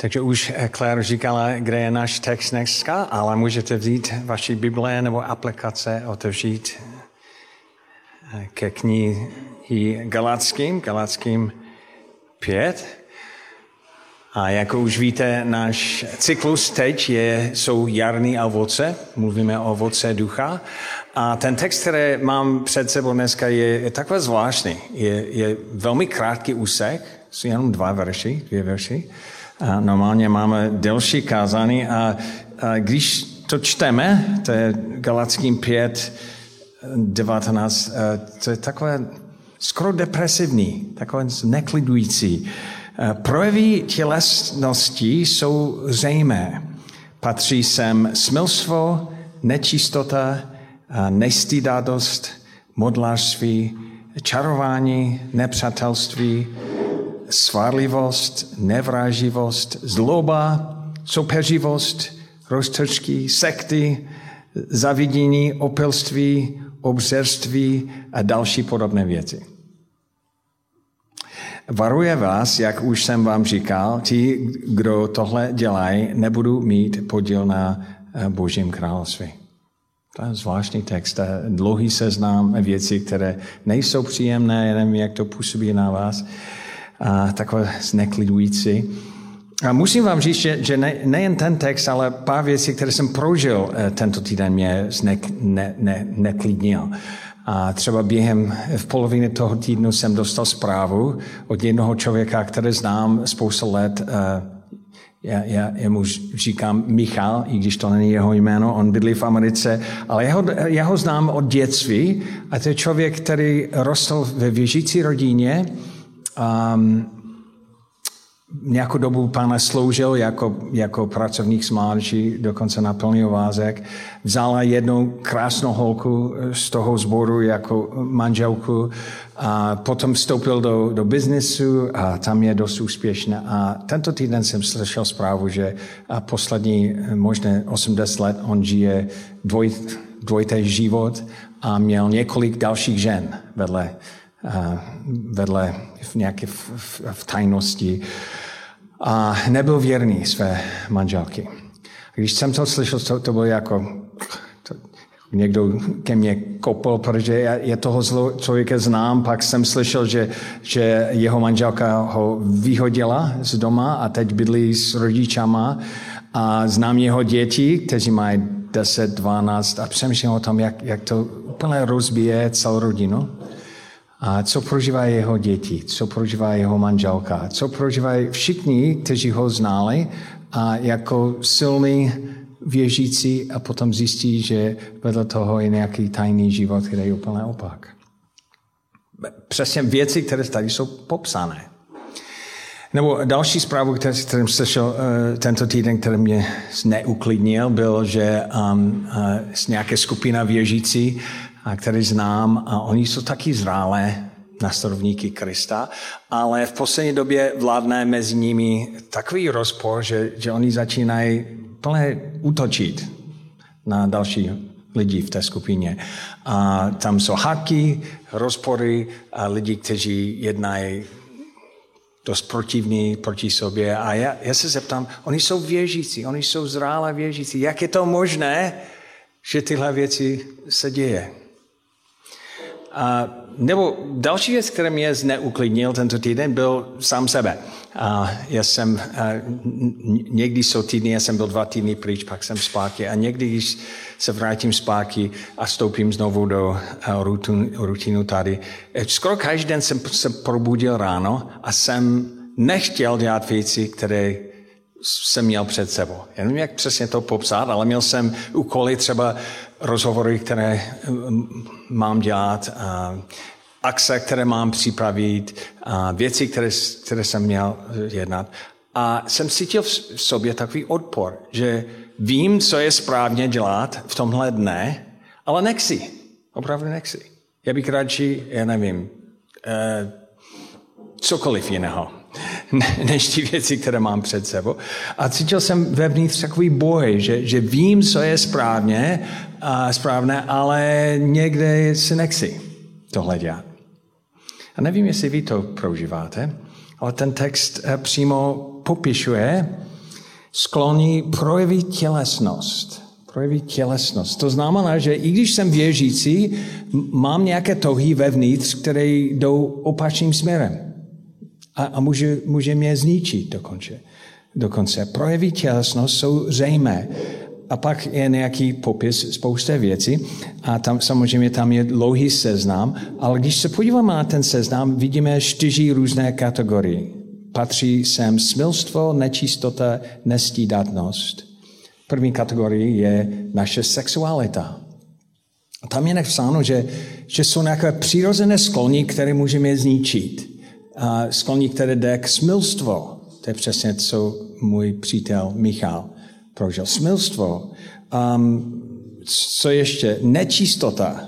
Takže už eh, Claire říkala, kde je náš text dneska, ale můžete vzít vaši Bible nebo aplikace, otevřít eh, ke knihy Galackým, Galackým 5. A jako už víte, náš cyklus teď je, jsou jarní ovoce, mluvíme o ovoce ducha. A ten text, který mám před sebou dneska, je, je takové zvláštní. Je, je velmi krátký úsek, jsou jenom dva verši, dvě verši. A normálně máme delší kázání a, a když to čteme, to je Galackým 5, 19, to je takové skoro depresivní, takové neklidující. Projevy tělesnosti jsou zřejmé. Patří sem smilstvo, nečistota, nestýdadost, modlářství, čarování, nepřátelství, svárlivost, nevráživost, zloba, soupeřivost, roztržky, sekty, zavidění, opilství, obřerství a další podobné věci. Varuje vás, jak už jsem vám říkal, ti, kdo tohle dělají, nebudou mít podíl na eh, Božím království. To je zvláštní text, dlouhý seznám věcí, které nejsou příjemné, nevím, jak to působí na vás a takové zneklidující. A musím vám říct, že, že ne, nejen ten text, ale pár věcí, které jsem prožil eh, tento týden, mě znek, ne, ne, neklidnil. A třeba během v polovině toho týdnu jsem dostal zprávu od jednoho člověka, který znám spoustu let. Eh, já, já, já mu říkám Michal, i když to není jeho jméno, on bydlí v Americe, ale já ho, já ho znám od dětství a to je člověk, který rostl ve věžící rodině, um, nějakou dobu pána sloužil jako, jako pracovník s mládeží, dokonce na plný ovázek. Vzala jednu krásnou holku z toho sboru jako manželku a potom vstoupil do, do biznesu a tam je dost úspěšná. A tento týden jsem slyšel zprávu, že poslední možná 80 let on žije dvoj, dvojitý život a měl několik dalších žen vedle vedle v nějaké v, v, v tajnosti a nebyl věrný své manželky. Když jsem to slyšel, to, to bylo jako to, někdo ke mně kopl, protože já, je toho zlo, člověka znám, pak jsem slyšel, že, že jeho manželka ho vyhodila z doma a teď bydlí s rodičama a znám jeho děti, kteří mají 10, 12 a přemýšlím o tom, jak, jak to úplně rozbije celou rodinu. A co prožívají jeho děti, co prožívá jeho manželka, co prožívají všichni, kteří ho znali a jako silný věřící a potom zjistí, že vedle toho je nějaký tajný život, který je úplně opak. Přesně věci, které tady jsou popsané. Nebo další zprávu, kterou jsem slyšel uh, tento týden, který mě neuklidnil, byl, že um, uh, nějaké skupina věřící který znám, a oni jsou taky zrálé následovníky Krista, ale v poslední době vládne mezi nimi takový rozpor, že, že oni začínají plně útočit na další lidi v té skupině. A tam jsou haky, rozpory a lidi, kteří jednají dost protivní proti sobě. A já, já se zeptám, oni jsou věřící, oni jsou zrálé věřící. Jak je to možné, že tyhle věci se děje? A, nebo další věc, která mě zneuklidnil tento týden, byl sám sebe. A já jsem, a, někdy jsou týdny, já jsem byl dva týdny pryč, pak jsem zpátky a někdy, když se vrátím zpátky a stoupím znovu do rutinu, rutinu tady, e, skoro každý den jsem se probudil ráno a jsem nechtěl dělat věci, které jsem měl před sebou. Já nevím, jak přesně to popsat, ale měl jsem úkoly třeba rozhovory, které mm, mám dělat, akce, které mám připravit, věci, které, které jsem měl jednat. A jsem cítil v sobě takový odpor, že vím, co je správně dělat v tomhle dne, ale nechci. Opravdu nechci. Já bych radši, já nevím, eh, cokoliv jiného než ty věci, které mám před sebou. A cítil jsem vevnitř takový boj, že, že vím, co je správně, a správné, ale někde si nechci tohle dělat. A nevím, jestli vy to prožíváte, ale ten text eh, přímo popišuje skloní projevit tělesnost. Projevit tělesnost. To znamená, že i když jsem věřící, mám nějaké touhy vevnitř, které jdou opačným směrem. A, a může, může mě zničit dokonce. dokonce. Projevy tělesnost jsou zřejmé. A pak je nějaký popis spousta věcí a tam samozřejmě tam je dlouhý seznam, ale když se podíváme na ten seznam, vidíme čtyři různé kategorie. Patří sem smilstvo, nečistota, nestídatnost. První kategorie je naše sexualita. A tam je napsáno, že, že jsou nějaké přirozené sklony, které můžeme zničit. A sklony, které jde k smilstvo. To je přesně, co můj přítel Michal prožil. Smilstvo. Um, co ještě? Nečistota.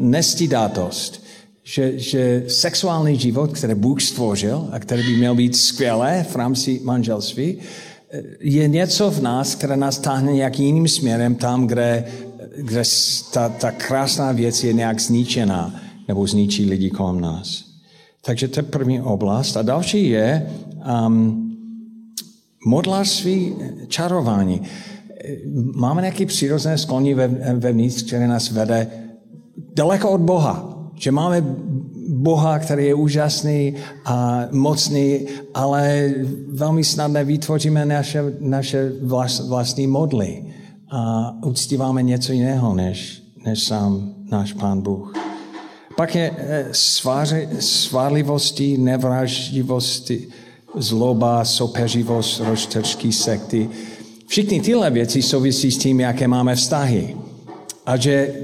Nestidatost. Že, že sexuální život, který Bůh stvořil a který by měl být skvělé v rámci manželství, je něco v nás, které nás táhne nějakým jiným směrem tam, kde, kde ta, ta krásná věc je nějak zničená nebo zničí lidi kolem nás. Takže to je první oblast. A další je um, modlářství čarování. Máme nějaké přirozené sklony ve, vevnitř, které nás vede daleko od Boha. Že máme Boha, který je úžasný a mocný, ale velmi snadné vytvoříme naše, naše vlastní modly a uctíváme něco jiného, než, než sám náš Pán Bůh. Pak je eh, sváři, svárlivosti, nevraždivosti, zloba, soupeřivost, roztržky, sekty. Všechny tyhle věci souvisí s tím, jaké máme vztahy. A že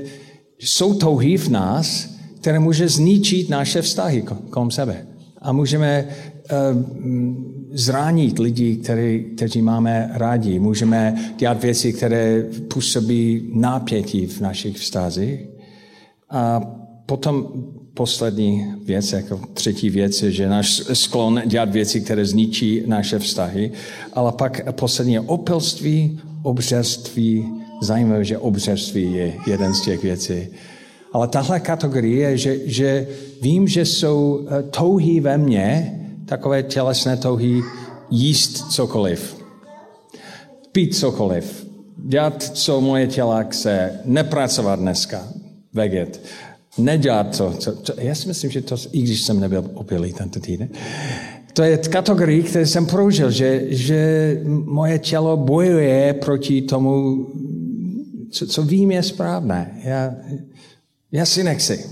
jsou touhy v nás, které může zničit naše vztahy kolem sebe. A můžeme uh, zránit lidi, který, kteří máme rádi. Můžeme dělat věci, které působí nápětí v našich vztazích. A potom poslední věc, jako třetí věc je, že náš sklon dělat věci, které zničí naše vztahy. Ale pak poslední je opilství, obřerství. Zajímavé, že obřerství je jeden z těch věcí. Ale tahle kategorie, že, že vím, že jsou eh, touhy ve mně, takové tělesné touhy, jíst cokoliv, pít cokoliv, dělat, co moje těla chce, nepracovat dneska, veget, nedělat to. Co, co, já si myslím, že to, i když jsem nebyl opilý tento týden, to je kategorie, které jsem prožil, že, že moje tělo bojuje proti tomu, co, co vím je správné. Já, já si nechci.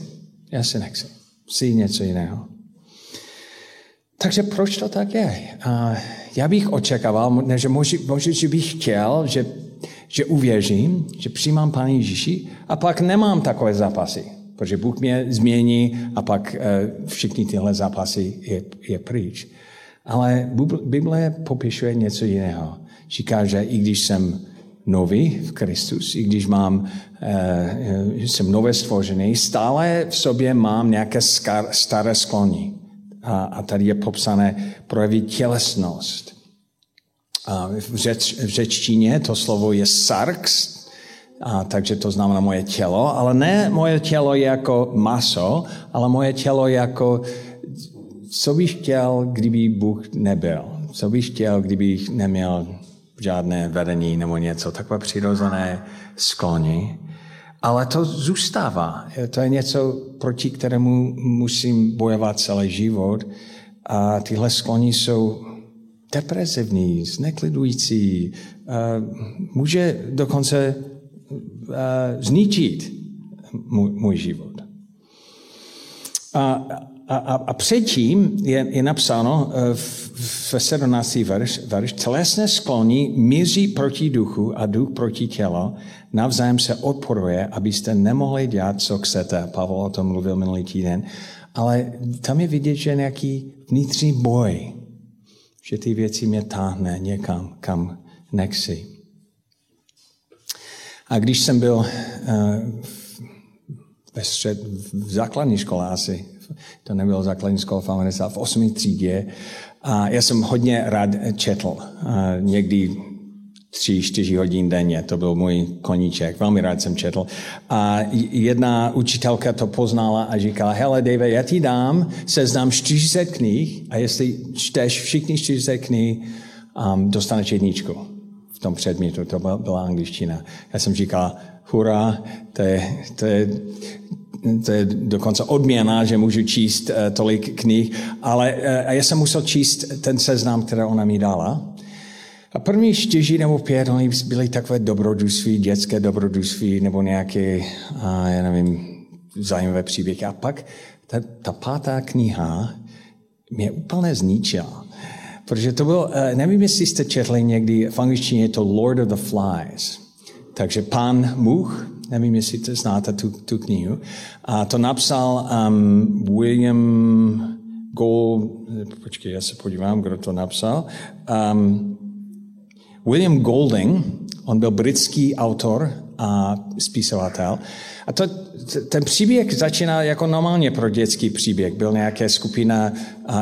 Já si nechci. Si něco jiného. Takže proč to tak je? A já bych očekával, že možná že bych chtěl, že, že uvěřím, že přijímám Pána Ježíši a pak nemám takové zápasy. Protože Bůh mě změní a pak uh, všichni tyhle zápasy je, je pryč. Ale Bible popisuje něco jiného. Říká, že i když jsem nový v Kristus, i když mám, eh, jsem nové stvořený, stále v sobě mám nějaké staré sklony. A, a tady je popsané projevit tělesnost. A v, řeč, v řečtině to slovo je sarx, a, takže to znamená moje tělo, ale ne moje tělo jako maso, ale moje tělo jako, co bych chtěl, kdyby Bůh nebyl. Co bych chtěl, kdybych neměl žádné vedení nebo něco, takové přirozené sklony. Ale to zůstává. To je něco, proti kterému musím bojovat celý život. A tyhle sklony jsou depresivní, zneklidující, může dokonce zničit můj, můj život. A, a, a předtím je, je napsáno eh, v, v 17. verš, verš, tělesné skloní míří proti duchu a duch proti tělo, navzájem se odporuje, abyste nemohli dělat, co chcete. Pavel o tom mluvil minulý týden. Ale tam je vidět, že nějaký vnitřní boj, že ty věci mě táhne někam, kam nechci. A když jsem byl uh, ve střed, v základní škole asi, to nebylo základní škola v Americe, v 8. třídě. A já jsem hodně rád četl. A někdy tři, čtyři hodin denně. To byl můj koníček. Velmi rád jsem četl. A jedna učitelka to poznala a říkala, hele Dave, já ti dám seznam 40 knih a jestli čteš všichni 40 knih, um, dostaneš jedničku tom předmětu. To byla angličtina. Já jsem říkal, hurá, to je, to je, to je dokonce odměna, že můžu číst uh, tolik knih, ale uh, já jsem musel číst ten seznam, který ona mi dala. A první čtyři nebo pět, oni byly takové dobrodružství, dětské dobrodružství, nebo nějaké, já nevím, zajímavé příběhy. A pak ta, ta pátá kniha mě úplně zničila. Protože to bylo, nevím, jestli jste četli někdy, v angličtině je to Lord of the Flies. Takže pán Much, nevím, jestli to znáte tu, tu knihu, a to napsal um, William Gold, počkej, já se podívám, kdo to napsal. Um, William Golding, on byl britský autor a spisovatel. A to, ten příběh začíná jako normálně pro dětský příběh. Byl nějaká skupina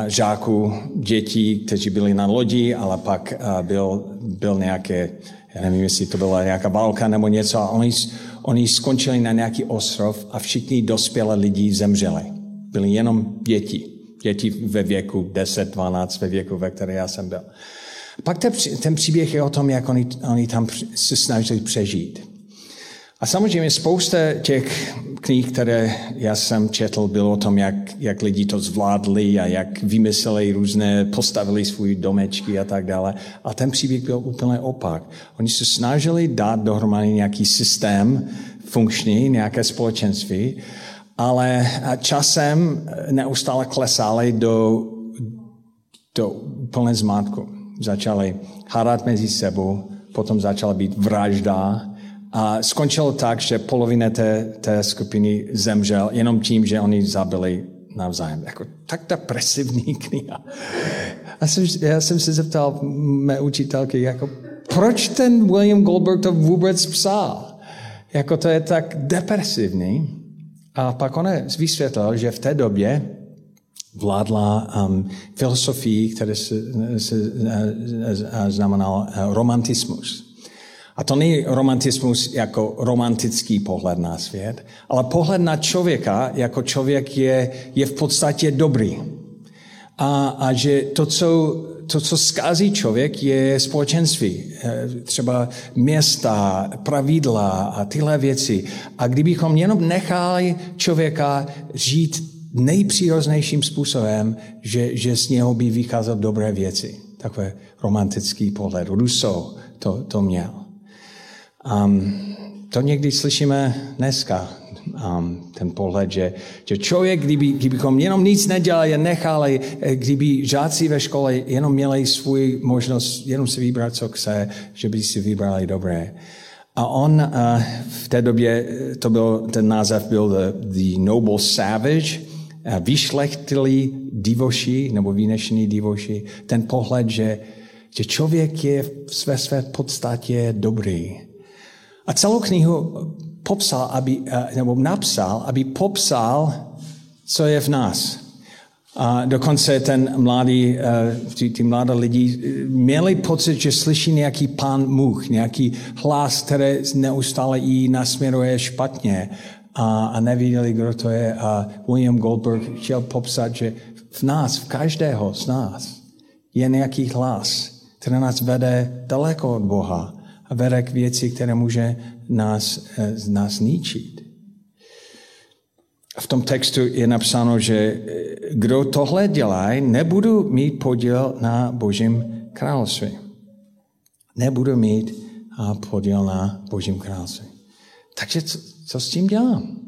žáků, dětí, kteří byli na lodi, ale pak byl, byl nějaké já nevím, jestli to byla nějaká válka nebo něco, a oni, oni skončili na nějaký ostrov a všichni dospělé lidi zemřeli. Byli jenom děti. Děti ve věku 10, 12, ve věku, ve které já jsem byl. Pak ten, ten příběh je o tom, jak oni, oni tam se snažili přežít. A samozřejmě spousta těch knih, které já jsem četl, bylo o tom, jak, jak lidi to zvládli a jak vymysleli různé, postavili svůj domečky a tak dále. A ten příběh byl úplně opak. Oni se snažili dát dohromady nějaký systém funkční, nějaké společenství, ale časem neustále klesali do, do plné zmátku. Začali hádat mezi sebou, potom začala být vražda, a skončilo tak, že polovina té, té skupiny zemřel jenom tím, že oni zabili navzájem. Jako tak depresivní kniha. A jsem, já jsem se zeptal mé učitelky, jako, proč ten William Goldberg to vůbec psal? Jako to je tak depresivní. A pak on vysvětlil, že v té době vládla um, filosofii, která se, se, se znamenala uh, romantismus. A to není romantismus jako romantický pohled na svět, ale pohled na člověka jako člověk je, je v podstatě dobrý. A, a že to co, to, co zkází člověk, je společenství. Eh, třeba města, pravidla a tyhle věci. A kdybychom jenom nechali člověka žít nejpříroznějším způsobem, že, že z něho by vycházel dobré věci. Takové romantický pohled. Rousseau to, to měl. Um, to někdy slyšíme dneska, um, ten pohled, že, že člověk, kdyby, kdybychom jenom nic nedělali, nechali, kdyby žáci ve škole jenom měli svůj možnost jenom si vybrat, co chce, že by si vybrali dobré. A on uh, v té době, to byl, ten název byl the, the Noble Savage, uh, vyšlechtilý divoši, nebo výnešený divoši, ten pohled, že, že člověk je v své své podstatě dobrý a celou knihu popsal, aby, eh, nebo napsal, aby popsal, co je v nás. A dokonce ten mladý, eh, ty, ty mladé lidi eh, měli pocit, že slyší nějaký pán much, nějaký hlas, který neustále jí nasměruje špatně a, a nevěděli, kdo to je. A William Goldberg chtěl popsat, že v nás, v každého z nás je nějaký hlas, který nás vede daleko od Boha a vede k věci, které může nás, eh, nás ničit. V tom textu je napsáno, že eh, kdo tohle dělá, nebudu mít podíl na Božím království. Nebudu mít podíl na Božím království. Takže co, co s tím dělám?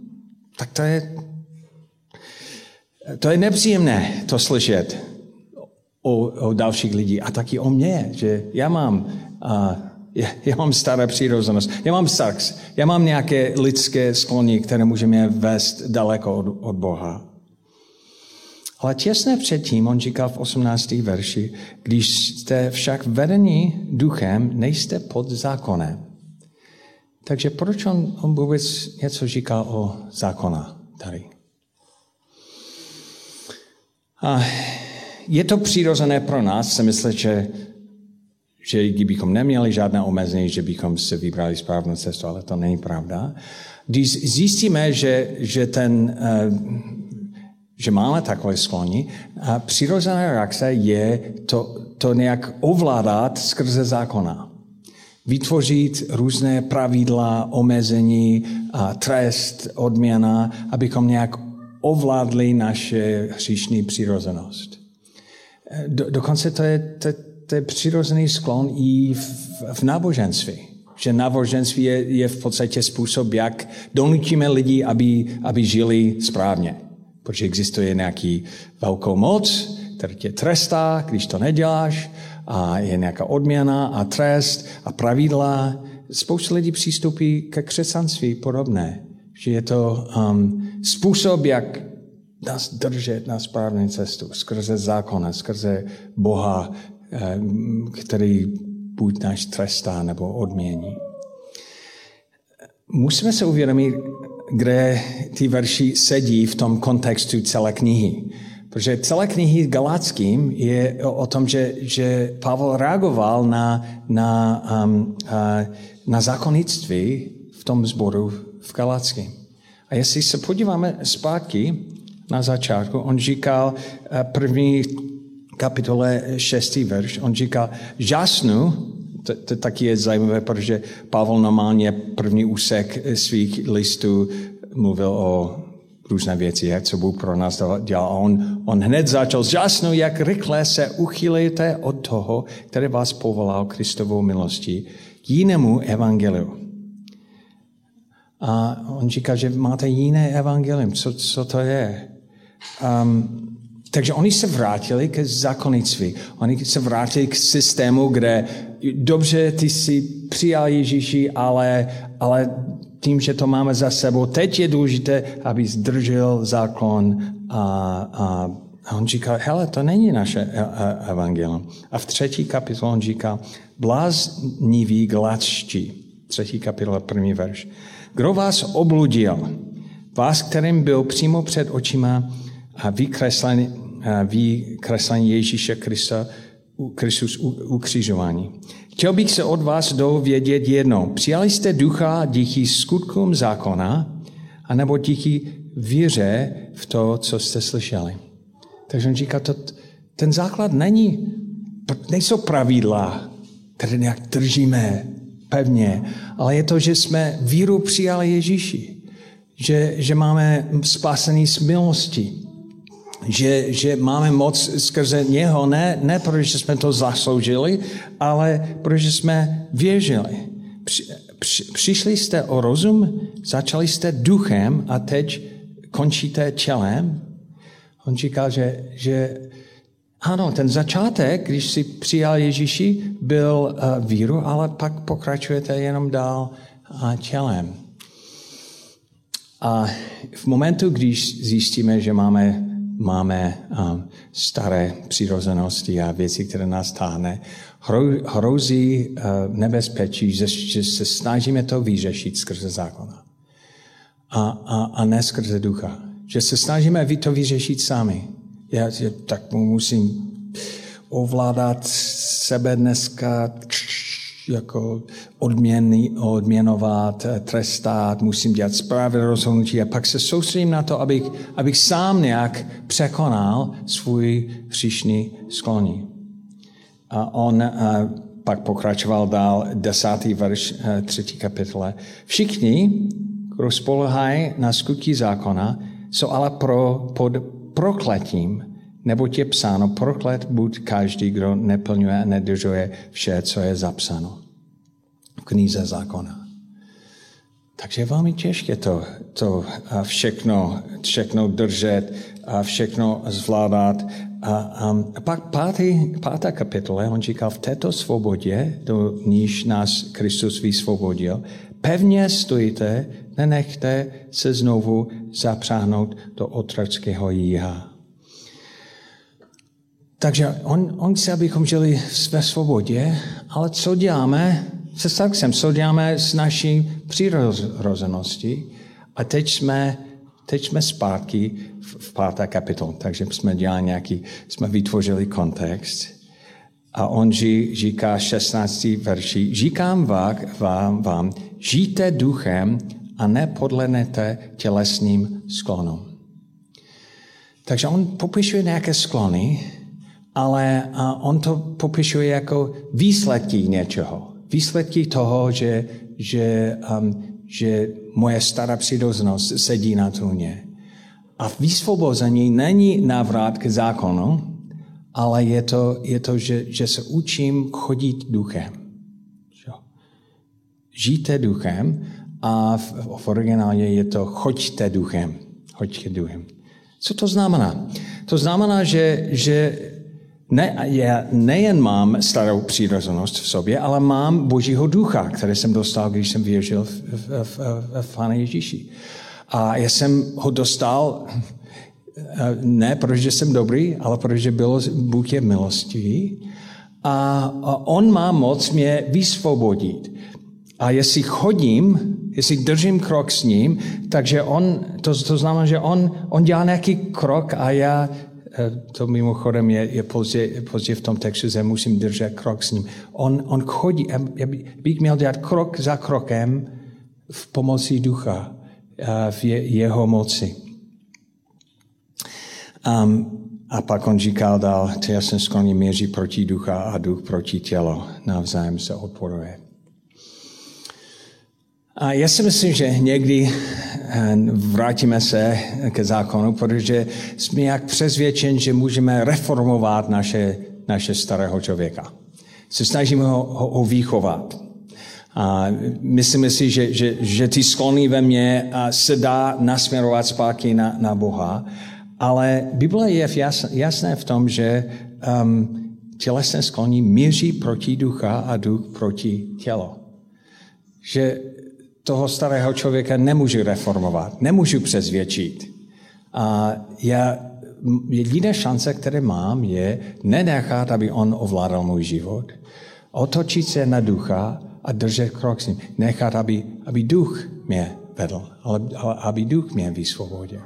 Tak to je, to je nepříjemné to slyšet o, o dalších lidí a taky o mě, že já mám a, já, já mám staré přirozenost, já mám sex, já mám nějaké lidské sklony, které může mě vést daleko od, od Boha. Ale těsně předtím, on říkal v 18. verši, když jste však vedení duchem, nejste pod zákonem. Takže proč on, on vůbec něco říká o zákona tady? A je to přirozené pro nás, se myslím, že že kdybychom neměli žádné omezení, že bychom se vybrali správnou cestu, ale to není pravda. Když zjistíme, že, že, ten, eh, že máme takové sklony, a přirozená reakce je to, to nějak ovládat skrze zákona. Vytvořit různé pravidla, omezení, a trest, odměna, abychom nějak ovládli naše hříšní přirozenost. Do, dokonce to je, to, to je přirozený sklon i v, v náboženství. Že náboženství je, je v podstatě způsob, jak donutíme lidi, aby, aby žili správně. Protože existuje nějaký velkou moc, který tě trestá, když to neděláš, a je nějaká odměna a trest a pravidla. Spousta lidí přístupí ke křesťanství podobné. Že je to um, způsob, jak nás držet na správné cestu, skrze zákona, skrze Boha, který buď náš trestá nebo odmění. Musíme se uvědomit, kde ty verši sedí v tom kontextu celé knihy. Protože celé knihy Galackým je o tom, že, že Pavel reagoval na, na, um, uh, na zákonnictví v tom zboru v Galackým. A jestli se podíváme zpátky na začátku, on říkal uh, první kapitole 6. verš, on říkal, žasnu, to, to taky je zajímavé, protože Pavel normálně první úsek svých listů mluvil o různé věci, jak co Bůh pro nás dělal. A on, on hned začal žasnout, jak rychle se uchylujete od toho, který vás povolal Kristovou milostí k jinému evangeliu. A on říká, že máte jiné evangelium. Co, co to je? Um, takže oni se vrátili ke zákonnictví. Oni se vrátili k systému, kde dobře, ty si přijal Ježíši, ale, ale tím, že to máme za sebou, teď je důležité, aby zdržel zákon a, a, a on říká, hele, to není naše e, e, evangelium. A v třetí kapitole on říká, blázniví gladští. Třetí kapitola, první verš. Kdo vás obludil? Vás, kterým byl přímo před očima a vykreslen, vykreslen Ježíše Krista, Kristus ukřižování. Chtěl bych se od vás dovědět jedno. Přijali jste ducha díky skutkům zákona, anebo díky víře v to, co jste slyšeli. Takže on říká, to, ten základ není, nejsou pravidla, které nějak držíme pevně, ale je to, že jsme víru přijali Ježíši. Že, že máme spásený z milosti že, že máme moc skrze něho, ne, ne protože jsme to zasloužili, ale protože jsme věřili. Při, při, přišli jste o rozum, začali jste duchem a teď končíte tělem. On říkal, že, že ano, ten začátek, když si přijal Ježíši, byl uh, víru, ale pak pokračujete jenom dál uh, tělem. A v momentu, když zjistíme, že máme máme staré přirozenosti a věci, které nás táhne, hrozí uh, nebezpečí, že, se snažíme to vyřešit skrze zákona. A, a, a ne skrze ducha. Že se snažíme to vyřešit sami. Já tak musím ovládat sebe dneska, jako odměny, odměnovat, trestat, musím dělat správné rozhodnutí a pak se soustředím na to, abych, abych sám nějak překonal svůj příšný skloní. A on a pak pokračoval dál, desátý verš třetí kapitole. Všichni, kdo spolehají na skutky zákona, jsou ale pro, pod prokletím, nebo je psáno, proklet buď každý, kdo neplňuje a nedržuje vše, co je zapsáno v knize zákona. Takže je velmi těžké to, to všechno, všechno držet a všechno zvládat. A, a, a pak pátý, pátá kapitola, on říkal, v této svobodě, do níž nás Kristus vysvobodil, pevně stojíte, nenechte se znovu zapřáhnout do otrockého jíha. Takže on, on chce, abychom žili ve svobodě, ale co děláme se sexem? Co děláme s naší přirozeností? A teď jsme, teď jsme zpátky v, v páté kapitol, takže jsme dělali nějaký, jsme vytvořili kontext. A on říká 16. verši, říkám vám, vám, žijte duchem a nepodlenete tělesným sklonům. Takže on popisuje nějaké sklony, ale on to popisuje jako výsledky něčeho. Výsledky toho, že, že, um, že moje stará přirozenost sedí na trůně. A vysvobození není návrat k zákonu, ale je to, je to že, že se učím chodit duchem. Žijte duchem a v, v originále je to choďte duchem. Choďte duchem. Co to znamená? To znamená, že, že ne, já nejen mám starou přirozenost v sobě, ale mám Božího ducha, který jsem dostal, když jsem věřil v, v, v, v Pána Ježíši. A já jsem ho dostal eh, ne protože jsem dobrý, ale protože bylo, Bůh je milostivý. A, a on má moc mě vysvobodit. A jestli chodím, jestli držím krok s ním, takže on, to, to znamená, že on, on dělá nějaký krok a já, to mimochodem je, je pozdě, pozdě v tom textu, že musím držet krok s ním. On, on chodí, já bych měl dělat krok za krokem v pomoci ducha, eh, v je, jeho moci. Um, a pak on říkal dál, jsem skloní měří proti ducha a duch proti tělo. Navzájem se odporuje. A já si myslím, že někdy eh, vrátíme se ke zákonu, protože jsme jak přesvědčeni, že můžeme reformovat naše, naše starého člověka. Se snažíme ho, ho, ho výchovat. A myslím si, že, že, že ty sklony ve mně se dá nasměrovat zpátky na, na Boha, ale Bible je jasné v tom, že um, tělesné sklony míří proti ducha a duch proti tělo. Že toho starého člověka nemůžu reformovat, nemůžu přezvědčit. A já, jediná šance, které mám, je nenechat, aby on ovládal můj život, otočit se na ducha a držet krok s ním. Nechat, aby, aby duch mě vedl, ale, ale aby duch mě vysvobodil.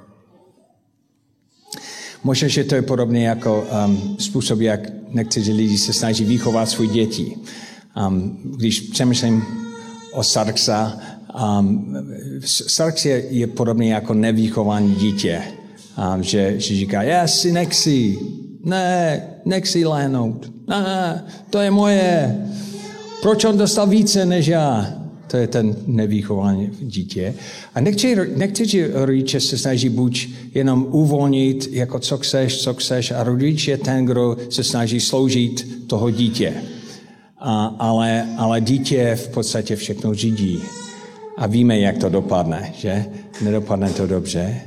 Možná, že to je podobné jako um, způsob, jak někteří lidi se snaží vychovat svůj děti. Um, když přemýšlím o Sarksa, Um, Sarx je, je podobný jako nevýchovaný dítě, um, že, že říká, já si nechci, ne, nechci lehnout, ne, to je moje, proč on dostal více než já? To je ten nevýchovaný dítě. A někteří rodiče se snaží buď jenom uvolnit, jako co chceš, co chceš, a rodič je ten, kdo se snaží sloužit toho dítě. A, ale, ale dítě v podstatě všechno řídí. A víme, jak to dopadne, že? Nedopadne to dobře.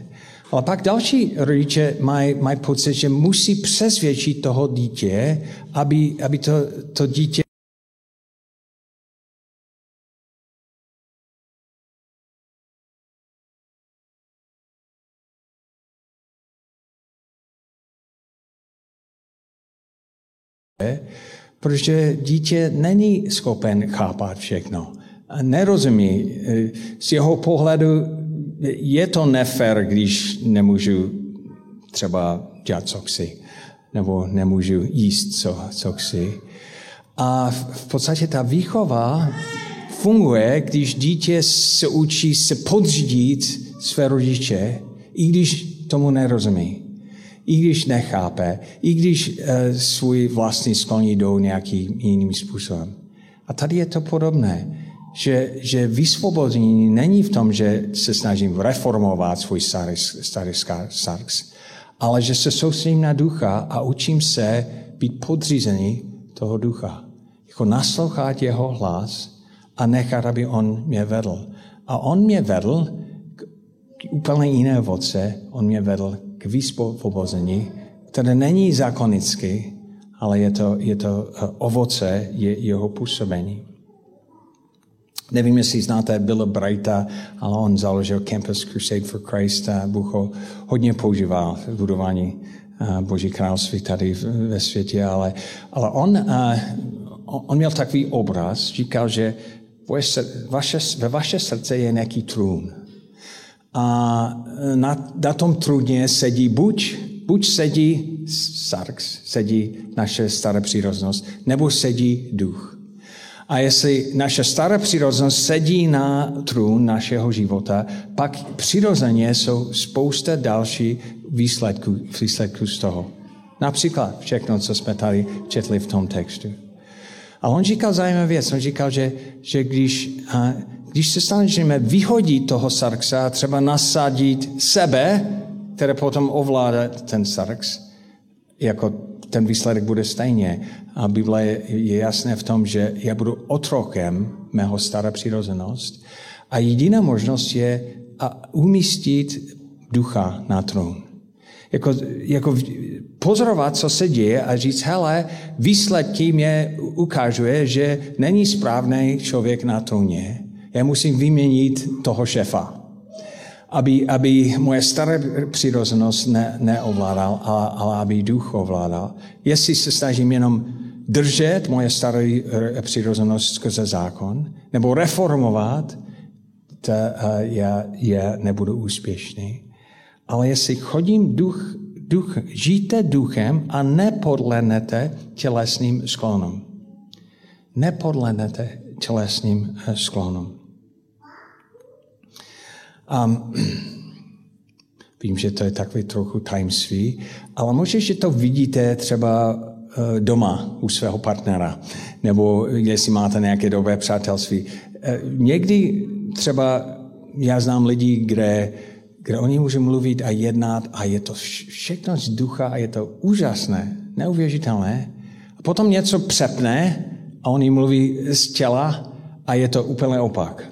Ale pak další rodiče mají, mají pocit, že musí přesvědčit toho dítě, aby, aby to, to dítě protože dítě není schopen chápat všechno nerozumí. Z jeho pohledu je to nefér, když nemůžu třeba dělat, co chci, nebo nemůžu jíst, co, co chci. A v podstatě ta výchova funguje, když dítě se učí se podřídit své rodiče, i když tomu nerozumí, i když nechápe, i když uh, svůj vlastní skloní jdou nějakým jiným způsobem. A tady je to podobné že, že vysvobození není v tom, že se snažím reformovat svůj starý, starý sarx, ale že se soustředím na ducha a učím se být podřízený toho ducha. Jako naslouchat jeho hlas a nechat, aby on mě vedl. A on mě vedl k úplně jiné voce, on mě vedl k vysvobození, které není zákonické, ale je to, je to eh, ovoce je, jeho působení. Nevím, jestli znáte Billa Brighta, ale on založil Campus Crusade for Christ a Bůh ho hodně používal v budování Boží království tady ve světě, ale, ale on, on měl takový obraz, říkal, že vaše, ve vaše srdce je nějaký trůn. A na, na tom trůně sedí buď, buď sedí sarx, sedí naše staré přírodnost, nebo sedí duch. A jestli naše stará přirozenost sedí na trůn našeho života, pak přirozeně jsou spousta další výsledků, výsledků z toho. Například všechno, co jsme tady četli v tom textu. A on říkal zajímavou věc. On říkal, že, že když, a, když se snažíme vyhodit toho sarxa třeba nasadit sebe, které potom ovládá ten sarx, jako ten výsledek bude stejně. A Bible je, je jasné v tom, že já budu otrokem mého staré přirozenost a jediná možnost je a umístit ducha na trůn. Jako, jako pozorovat, co se děje a říct, hele, výsledky mě ukazuje, že není správný člověk na trůně. Já musím vyměnit toho šefa aby, aby moje staré přirozenost ne, neovládal, ale, ale aby duch ovládal. Jestli se snažím jenom držet moje staré eh, přirozenost skrze zákon, nebo reformovat, to uh, já, já nebudu úspěšný. Ale jestli chodím duch, duch, žijte duchem a nepodlenete tělesným sklonům. Nepodlenete tělesným eh, sklonům. Um, vím, že to je takový trochu tajemství, ale možná, že to vidíte třeba uh, doma u svého partnera, nebo jestli máte nějaké dobré přátelství. Uh, někdy třeba já znám lidi, kde, kde oni můžou mluvit a jednat a je to všechno z ducha a je to úžasné, neuvěřitelné. A potom něco přepne a oni mluví z těla a je to úplně opak.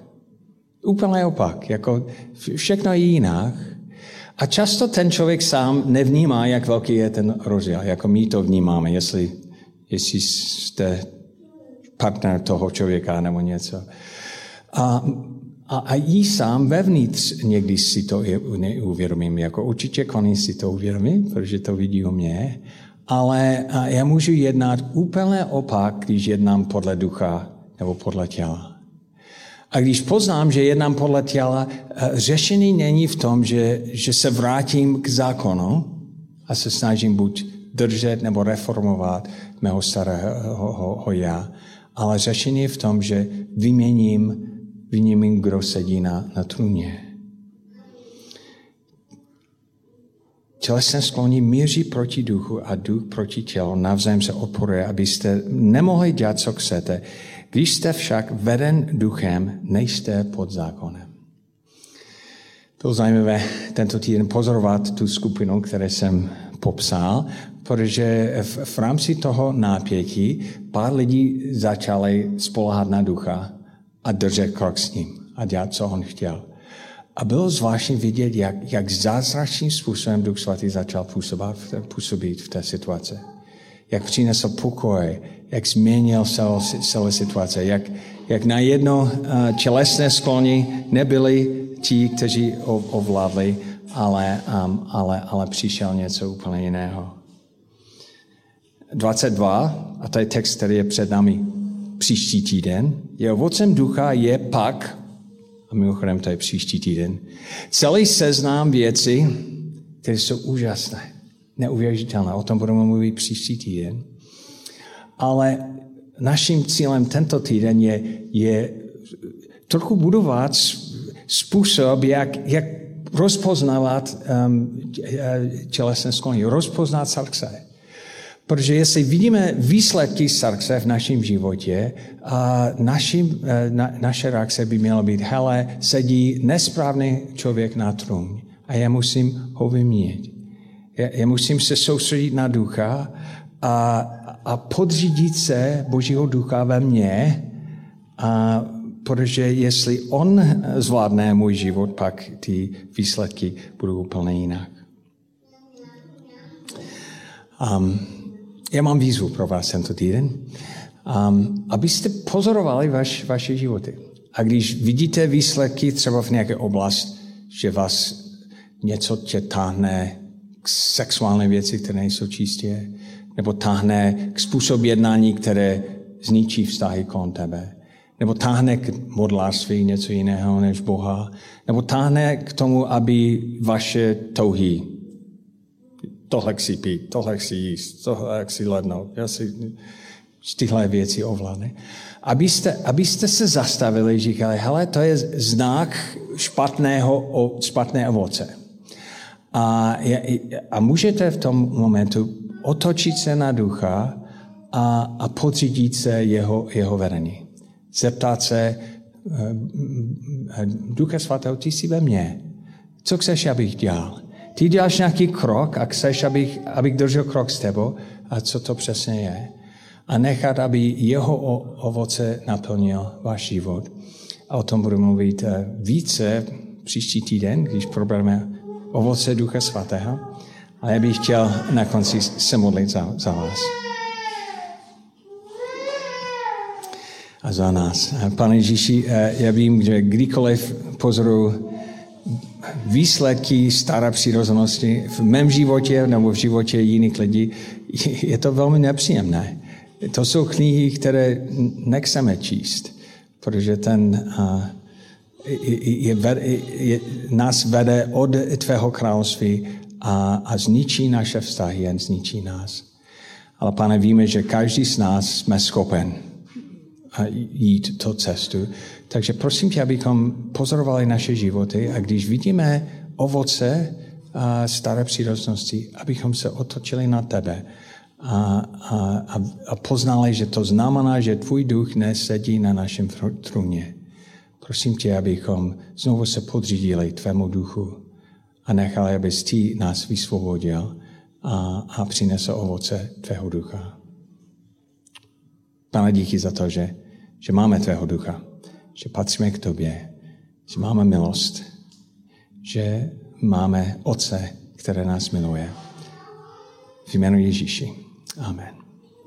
Úplně opak, jako všechno je jinak. A často ten člověk sám nevnímá, jak velký je ten rozdíl, jako my to vnímáme, jestli, jestli jste partner toho člověka nebo něco. A, a, a jí sám vevnitř někdy si to neuvědomím, jako určitě koní si to uvědomí, protože to vidí u mě, ale já můžu jednat úplně opak, když jednám podle ducha nebo podle těla. A když poznám, že jednám podle těla, eh, řešení není v tom, že, že se vrátím k zákonu a se snažím buď držet nebo reformovat mého starého já, ale řešení je v tom, že vyměním, vyměním, kdo sedí na, na trůně. Tělesné skloní míří proti duchu a duch proti tělu. Navzájem se odporuje, abyste nemohli dělat, co chcete. Když jste však veden duchem, nejste pod zákonem. Bylo zajímavé tento týden pozorovat tu skupinu, které jsem popsal, protože v, v rámci toho nápětí pár lidí začali spolehat na ducha a držet krok s ním a dělat, co on chtěl. A bylo zvláštní vidět, jak, jak zázračným způsobem Duch Svatý začal působit, působit v té situaci. Jak přinesl pokoj, jak změnil celou, celou situaci, jak, jak najednou uh, tělesné sklony nebyli ti, kteří ovládli, ale, um, ale, ale přišel něco úplně jiného. 22, a to je text, který je před námi příští týden, je ovocem ducha je pak, a mimochodem to je příští týden, celý seznám věcí, které jsou úžasné, neuvěřitelné. O tom budeme mluvit příští týden. Ale naším cílem tento týden je, je trochu budovat způsob, jak, jak rozpoznávat um, tělesné sklony, rozpoznat srdce. Protože jestli vidíme výsledky srdce v našem životě, a našim, eh, na, naše reakce by měla být, hele, sedí nesprávný člověk na trůn a já musím ho vyměnit. Já, já musím se soustředit na ducha a, a podřídit se Božího ducha ve mně, a, protože jestli on zvládne můj život, pak ty výsledky budou úplně jinak. Um, já mám výzvu pro vás tento týden, um, abyste pozorovali vaš, vaše životy. A když vidíte výsledky třeba v nějaké oblast, že vás něco tě táhne k sexuální věci, které nejsou čistě, nebo táhne k způsob jednání, které zničí vztahy kolem tebe, nebo táhne k modlářství něco jiného než Boha, nebo táhne k tomu, aby vaše touhy tohle chci pít, tohle chci jíst, tohle chci lednout, já si tyhle věci ovládne. Abyste, abyste se zastavili, říkali, hele, to je znak špatného, špatné ovoce. A, a můžete v tom momentu otočit se na ducha a, a podřídit se jeho, jeho vedení. Zeptat se, eh, Ducha svatého, ty jsi ve mně. Co chceš, abych dělal? Ty děláš nějaký krok a chceš, abych, abych držel krok s tebou. A co to přesně je? A nechat, aby jeho ovoce naplnil váš život. A o tom budu mluvit eh, více příští týden, když probereme ovoce Ducha Svatého. Ale já bych chtěl na konci se modlit za, za vás. A za nás. Pane Ježíši, eh, já vím, že kdykoliv pozoru výsledky staré přirozenosti v mém životě nebo v životě jiných lidí, je to velmi nepříjemné. To jsou knihy, které nechceme číst, protože ten uh, je, je, je, nás vede od tvého království a, a zničí naše vztahy, jen zničí nás. Ale pane, víme, že každý z nás jsme schopen jít to cestu. Takže prosím tě, abychom pozorovali naše životy a když vidíme ovoce staré přírodnosti, abychom se otočili na tebe a, a, a poznali, že to znamená, že tvůj duch nesedí na našem trůně. Prosím tě, abychom znovu se podřídili tvému duchu a nechali, abys ty nás vysvobodil a, a přinesl ovoce tvého ducha. Pane, díky za to, že, že máme tvého ducha, že patříme k tobě, že máme milost, že máme Otce, které nás miluje. V jménu Ježíši. Amen.